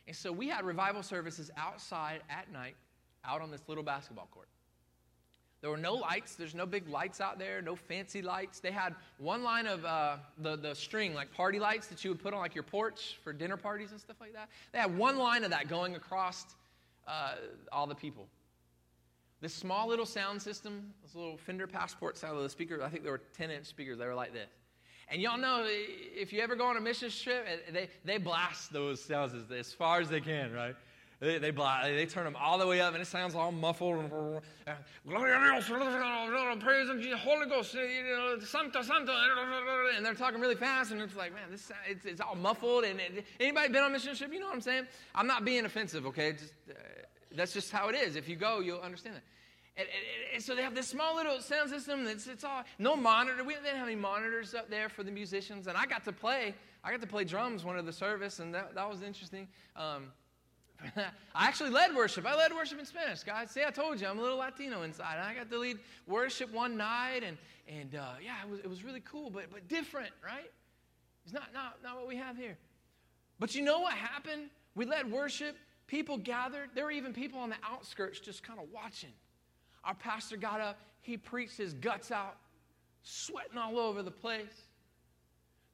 And so we had revival services outside at night, out on this little basketball court. There were no lights. There's no big lights out there, no fancy lights. They had one line of uh, the, the string, like party lights that you would put on like your porch for dinner parties and stuff like that. They had one line of that going across uh, all the people. This small little sound system, this little Fender Passport sound of the speakers, I think there were 10 inch speakers. They were like this. And y'all know if you ever go on a mission trip, eh, they, they blast those sounds as, as far as they can, right? They, they, they turn them all the way up, and it sounds all muffled. Praise the Holy Ghost, eh, Santo, Santo, eh, and they're talking really fast, and it's like, man, this it's, it's all muffled. And it, anybody been on mission trip? You know what I'm saying? I'm not being offensive, okay? Just, uh, that's just how it is. If you go, you'll understand that. And, and, and, so they have this small little sound system that's it's all no monitor. We didn't have any monitors up there for the musicians, and I got to play. I got to play drums one of the service, and that, that was interesting. Um, (laughs) I actually led worship. I led worship in Spanish, guys. See, I told you, I'm a little Latino inside. And I got to lead worship one night, and, and uh, yeah, it was, it was really cool, but, but different, right? It's not, not, not what we have here. But you know what happened? We led worship, people gathered. There were even people on the outskirts just kind of watching. Our pastor got up, he preached his guts out, sweating all over the place.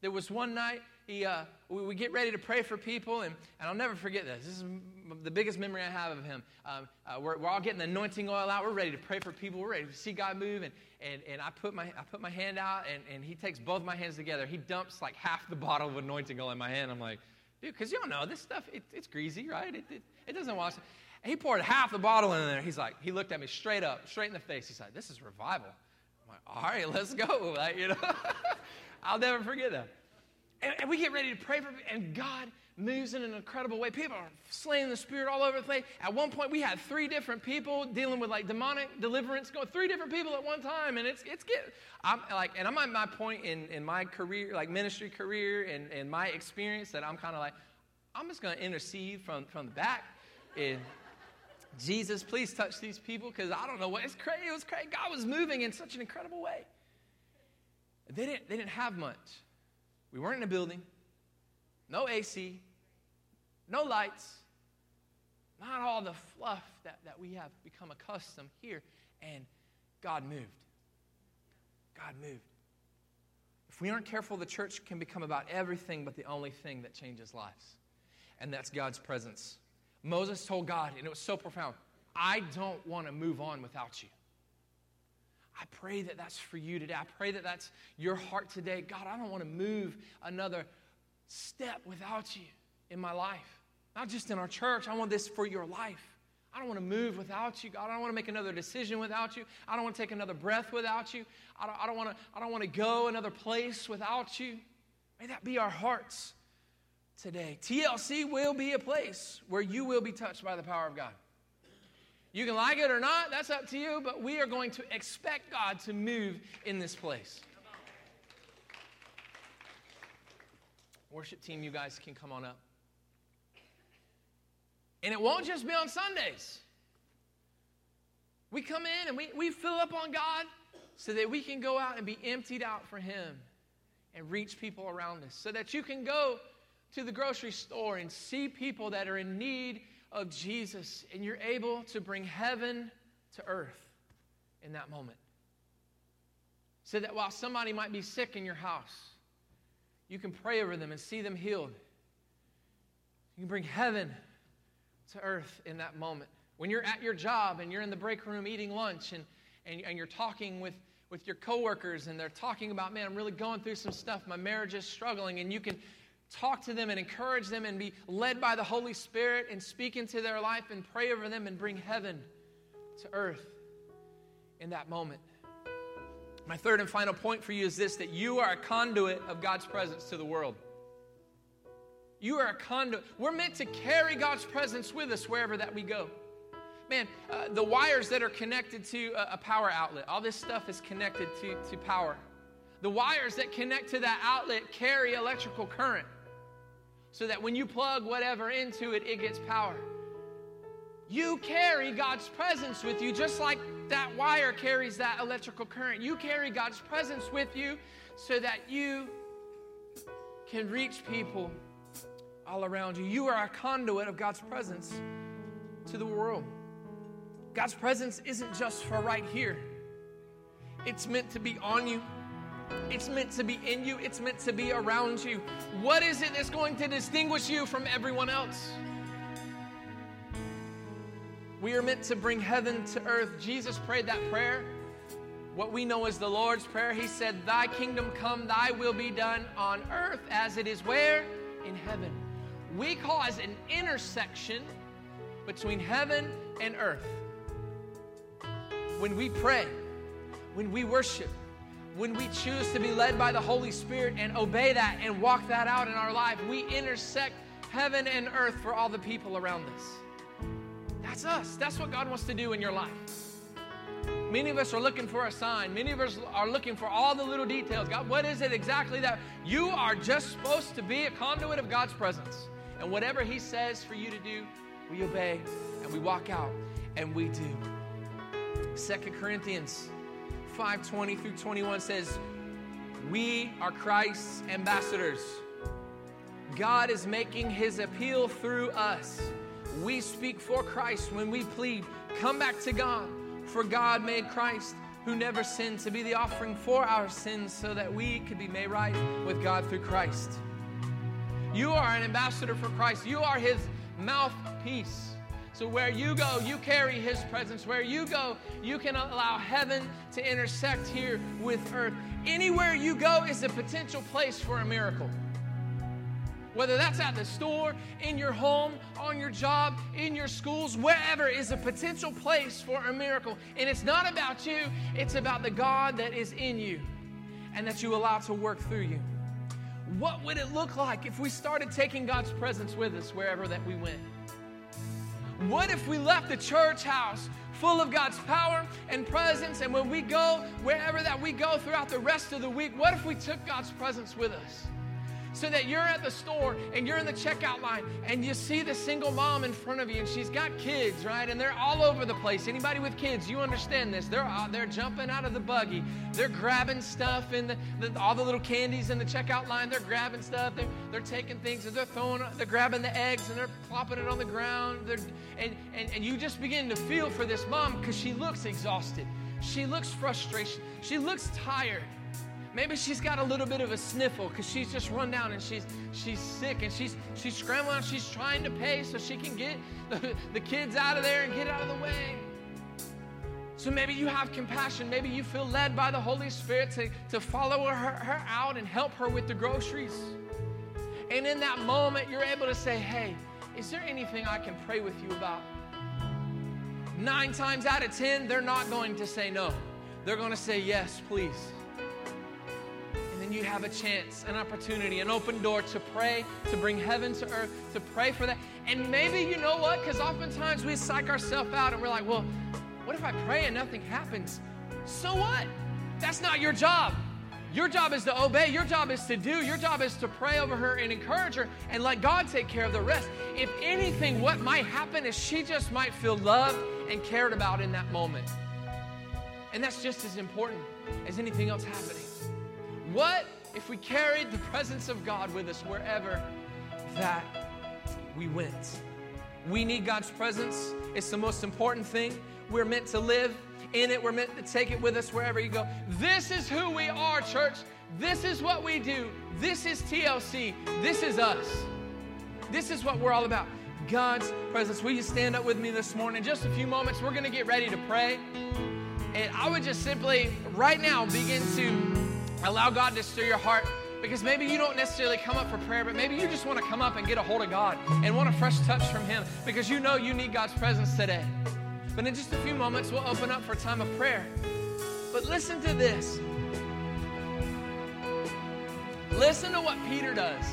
There was one night, he, uh, we, we, get ready to pray for people, and, and I'll never forget this. This is the biggest memory I have of him. Um, uh, we're, we're all getting the anointing oil out. We're ready to pray for people. We're ready to see God move. And, and, and I, put my, I put my hand out, and, and he takes both my hands together. He dumps like half the bottle of anointing oil in my hand. I'm like, because y'all know this stuff, it, it's greasy, right? It, it, it doesn't wash. And he poured half the bottle in there. He's like, he looked at me straight up, straight in the face. He's like, this is revival. I'm like, all right, let's go. (laughs) Like, you know, (laughs) I'll never forget that. And, and we get ready to pray for and God moves in an incredible way. People are slaying the spirit all over the place. At one point, we had three different people dealing with like demonic deliverance, going three different people at one time, and it's it's get. I'm like, and I'm at my point in in my career, like ministry career, and and my experience that I'm kind of like, I'm just going to intercede from from the back, and. Jesus, please touch these people because I don't know what it's crazy. It was crazy. God was moving in such an incredible way. They didn't, they didn't have much. We weren't in a building, no AC, no lights, not all the fluff that, that we have become accustomed here. And God moved. God moved. If we aren't careful, the church can become about everything but the only thing that changes lives, and that's God's presence. Moses told God, and it was so profound I don't want to move on without you. I pray that that's for you today. I pray that that's your heart today. God, I don't want to move another step without you in my life. Not just in our church. I want this for your life. I don't want to move without you, God. I don't want to make another decision without you. I don't want to take another breath without you. I don't, I don't, want, to, I don't want to go another place without you. May that be our hearts today. TLC will be a place where you will be touched by the power of God. You can like it or not, that's up to you, but we are going to expect God to move in this place. Worship team, you guys can come on up. And it won't just be on Sundays. We come in and we, we fill up on God so that we can go out and be emptied out for Him and reach people around us. So that you can go to the grocery store and see people that are in need of Jesus, and you're able to bring heaven to earth in that moment. So that while somebody might be sick in your house, you can pray over them and see them healed. You can bring heaven to earth in that moment. When you're at your job and you're in the break room eating lunch and, and, and you're talking with, with your coworkers and they're talking about, man, I'm really going through some stuff. My marriage is struggling. And you can talk to them and encourage them and be led by the Holy Spirit and speak into their life and pray over them and bring heaven to earth in that moment. My third and final point for you is this that you are a conduit of God's presence to the world. You are a conduit. We're meant to carry God's presence with us wherever that we go. Man, uh, the wires that are connected to a, a power outlet, all this stuff is connected to, to power. The wires that connect to that outlet carry electrical current so that when you plug whatever into it, it gets power. You carry God's presence with you just like that wire carries that electrical current. You carry God's presence with you so that you can reach people all around you. You are a conduit of God's presence to the world. God's presence isn't just for right here, It's meant to be on you. It's meant to be in you. It's meant to be around you. What is it that's going to distinguish you from everyone else? We are meant to bring heaven to earth. Jesus prayed that prayer, what we know as the Lord's Prayer. He said, Thy kingdom come, thy will be done on earth as it is where? In heaven. We cause an intersection between heaven and earth. When we pray, when we worship, when we choose to be led by the Holy Spirit and obey that and walk that out in our life, we intersect heaven and earth for all the people around us. That's us. That's what God wants to do in your life. Many of us are looking for a sign. Many of us are looking for all the little details. God, what is it exactly that you are just supposed to be a conduit of God's presence? And whatever He says for you to do, we obey and we walk out and we do. Second Corinthians 5 20 through 21 says, We are Christ's ambassadors. God is making his appeal through us. We speak for Christ when we plead, Come back to God, for God made Christ, who never sinned, to be the offering for our sins so that we could be made right with God through Christ. You are an ambassador for Christ, you are his mouthpiece. So, where you go, you carry His presence. Where you go, you can allow heaven to intersect here with earth. Anywhere you go is a potential place for a miracle. Whether that's at the store, in your home, on your job, in your schools, wherever is a potential place for a miracle. And it's not about you, it's about the God that is in you and that you allow to work through you. What would it look like if we started taking God's presence with us wherever that we went? What if we left the church house full of God's power and presence, and when we go, wherever that we go throughout the rest of the week, what if we took God's presence with us? So that you're at the store and you're in the checkout line and you see the single mom in front of you and she's got kids, right? And they're all over the place. Anybody with kids, you understand this. They're uh, they're jumping out of the buggy. They're grabbing stuff in the, the, all the little candies in the checkout line. They're grabbing stuff. They're, they're taking things and they're throwing, they're grabbing the eggs and they're plopping it on the ground. They're, and, and, and you just begin to feel for this mom because she looks exhausted. She looks frustration. She looks tired. Maybe she's got a little bit of a sniffle because she's just run down and she's she's sick and she's she's scrambling. She's trying to pay so she can get the, the kids out of there and get out of the way. So maybe you have compassion. Maybe you feel led by the Holy Spirit to, to follow her, her out and help her with the groceries. And in that moment, you're able to say, Hey, is there anything I can pray with you about? Nine times out of ten, they're not going to say no. They're going to say, Yes, please then you have a chance, an opportunity, an open door to pray, to bring heaven to earth, to pray for that. And maybe you know what? Because oftentimes we psych ourselves out and we're like, well, what if I pray and nothing happens? So what? That's not your job. Your job is to obey. Your job is to do. Your job is to pray over her and encourage her and let God take care of the rest. If anything, what might happen is she just might feel loved and cared about in that moment. And that's just as important as anything else happening. What if we carried the presence of God with us wherever that we went? We need God's presence. It's the most important thing. We're meant to live in it, we're meant to take it with us wherever you go. This is who we are, church. This is what we do. This is TLC. This is us. This is what we're all about. God's presence. Will you stand up with me this morning? In just a few moments, we're going to get ready to pray. And I would just simply, right now, begin to Allow God to stir your heart because maybe you don't necessarily come up for prayer, but maybe you just want to come up and get a hold of God and want a fresh touch from Him because you know you need God's presence today. But in just a few moments, we'll open up for a time of prayer. But listen to this. Listen to what Peter does.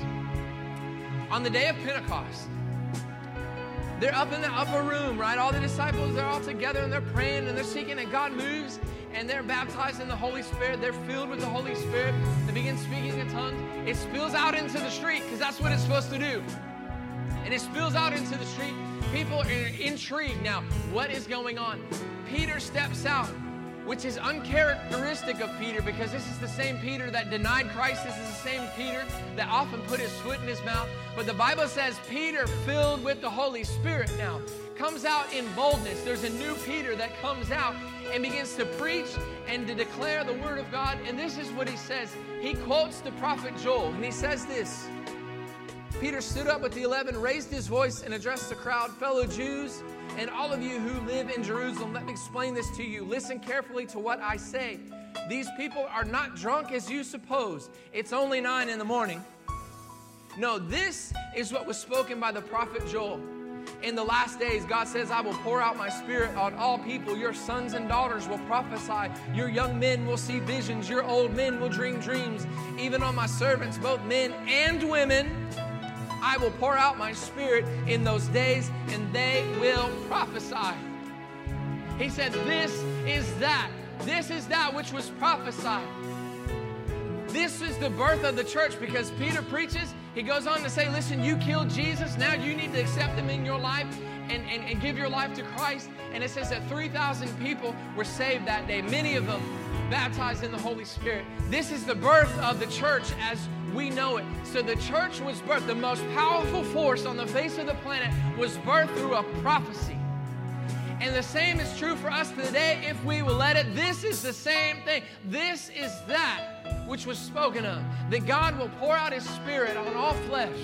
On the day of Pentecost, they're up in the upper room, right? All the disciples, they're all together and they're praying and they're seeking, and God moves and they're baptized in the Holy Spirit. They're filled with the Holy Spirit. They begin speaking in tongues. It spills out into the street because that's what it's supposed to do. And it spills out into the street. People are intrigued now. What is going on? Peter steps out, which is uncharacteristic of Peter because this is the same Peter that denied Christ. This is the same Peter that often put his foot in his mouth. But the Bible says Peter filled with the Holy Spirit now comes out in boldness. There's a new Peter that comes out and begins to preach and to declare the word of God. And this is what he says. He quotes the prophet Joel, and he says this Peter stood up with the eleven, raised his voice, and addressed the crowd, fellow Jews, and all of you who live in Jerusalem. Let me explain this to you. Listen carefully to what I say. These people are not drunk as you suppose. It's only nine in the morning. No, this is what was spoken by the prophet Joel. In the last days, God says, I will pour out my spirit on all people. Your sons and daughters will prophesy. Your young men will see visions. Your old men will dream dreams. Even on my servants, both men and women, I will pour out my spirit in those days, and they will prophesy. He said, This is that. This is that which was prophesied. This is the birth of the church because Peter preaches. He goes on to say, Listen, you killed Jesus. Now you need to accept him in your life and, and, and give your life to Christ. And it says that 3,000 people were saved that day, many of them baptized in the Holy Spirit. This is the birth of the church as we know it. So the church was birthed. The most powerful force on the face of the planet was birthed through a prophecy. And the same is true for us today if we will let it. This is the same thing. This is that which was spoken of, that God will pour out his spirit on all flesh.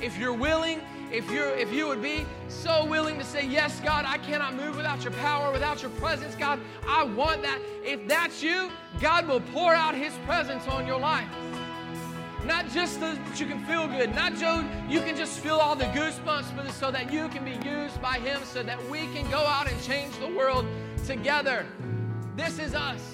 If you're willing, if you're if you would be so willing to say, Yes, God, I cannot move without your power, without your presence, God, I want that. If that's you, God will pour out his presence on your life. Not just so that you can feel good, not so you can just feel all the goosebumps, but so that you can be used by Him so that we can go out and change the world together. This is us.